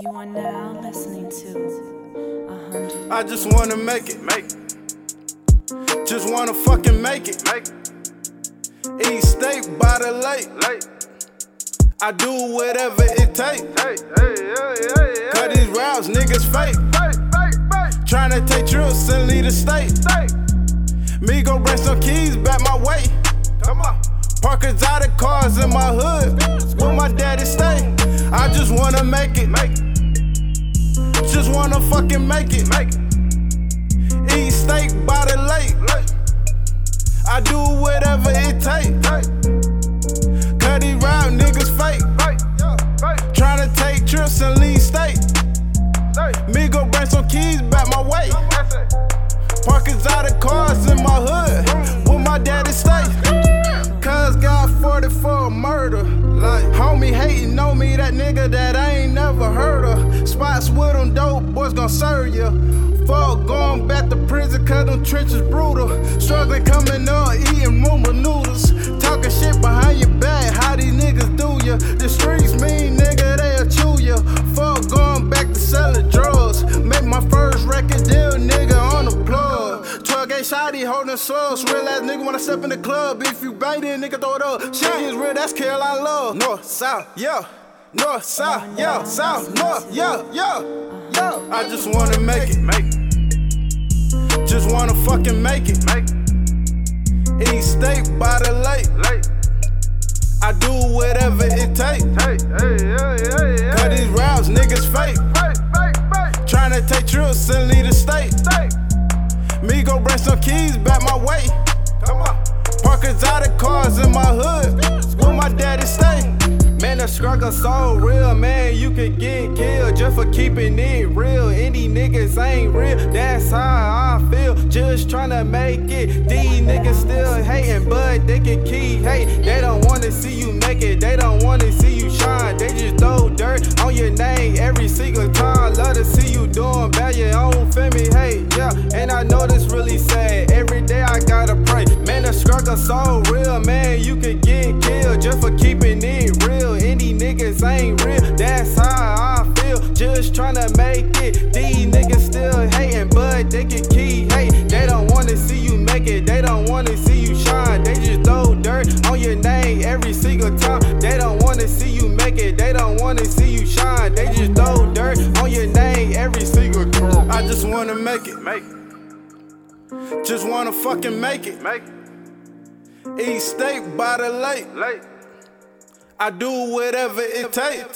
You are now listening to hundred. I just wanna make it, make it. Just wanna fucking make it, make it. Eat steak by the lake, lake. I do whatever it take. Hey, hey, hey, hey, Cut these routes, niggas fake. hey, hey, hey, Tryna take trips and leave the state. hey. Me go bring some keys back my way. Come on. Parkers out of cars in my hood. Where my daddy stay. I just wanna make it, make it. Just wanna fucking make it, make it. Eat steak by the lake. I do whatever it take. Cut these route niggas fake. Tryna take trips and leave state. Me go bring some keys back my way. That's it. Parkers out of cars in my Like, homie hating on me, that nigga that I ain't never heard of. Spots with them dope boys gon' serve ya. Fuck going back to prison, cause them trenches brutal. Struggling coming up, eating rumor 12 shotty holding slugs. Real ass nigga when I step in the club. If you bang it, nigga, throw it up. Shit is real, that's Carolina love. North, south, yeah. North, south, yeah. South, north, yeah, yeah. Yeah. I just wanna make it, make it. Just wanna fucking make it, make it. Eat steak by the lake. Late. I do whatever it take. Hey, hey, hey, hey, Cut these routes, niggas some keys back my way. Come on. Parkers out of cars in my hood. Where my daddy stay. Man, the struggle so real, man. You could get killed just for keeping it real. Any niggas ain't real. That's how I feel. Just tryna make it. These niggas still hating, but they can keep hate. They don't Struggle so real, man. You could get killed just for keeping it real. Any niggas ain't real. That's how I feel. Just tryna make it. These niggas still hating, but they can keep hate. They don't wanna see you make it. They don't wanna see you shine. They just throw dirt on your name every single time. They don't wanna see you make it. They don't wanna see you shine. They just throw dirt on your name every single time. I just wanna make it, Make it. just wanna fucking make it. Make it. Eat steak by the lake. Late. I do whatever it take.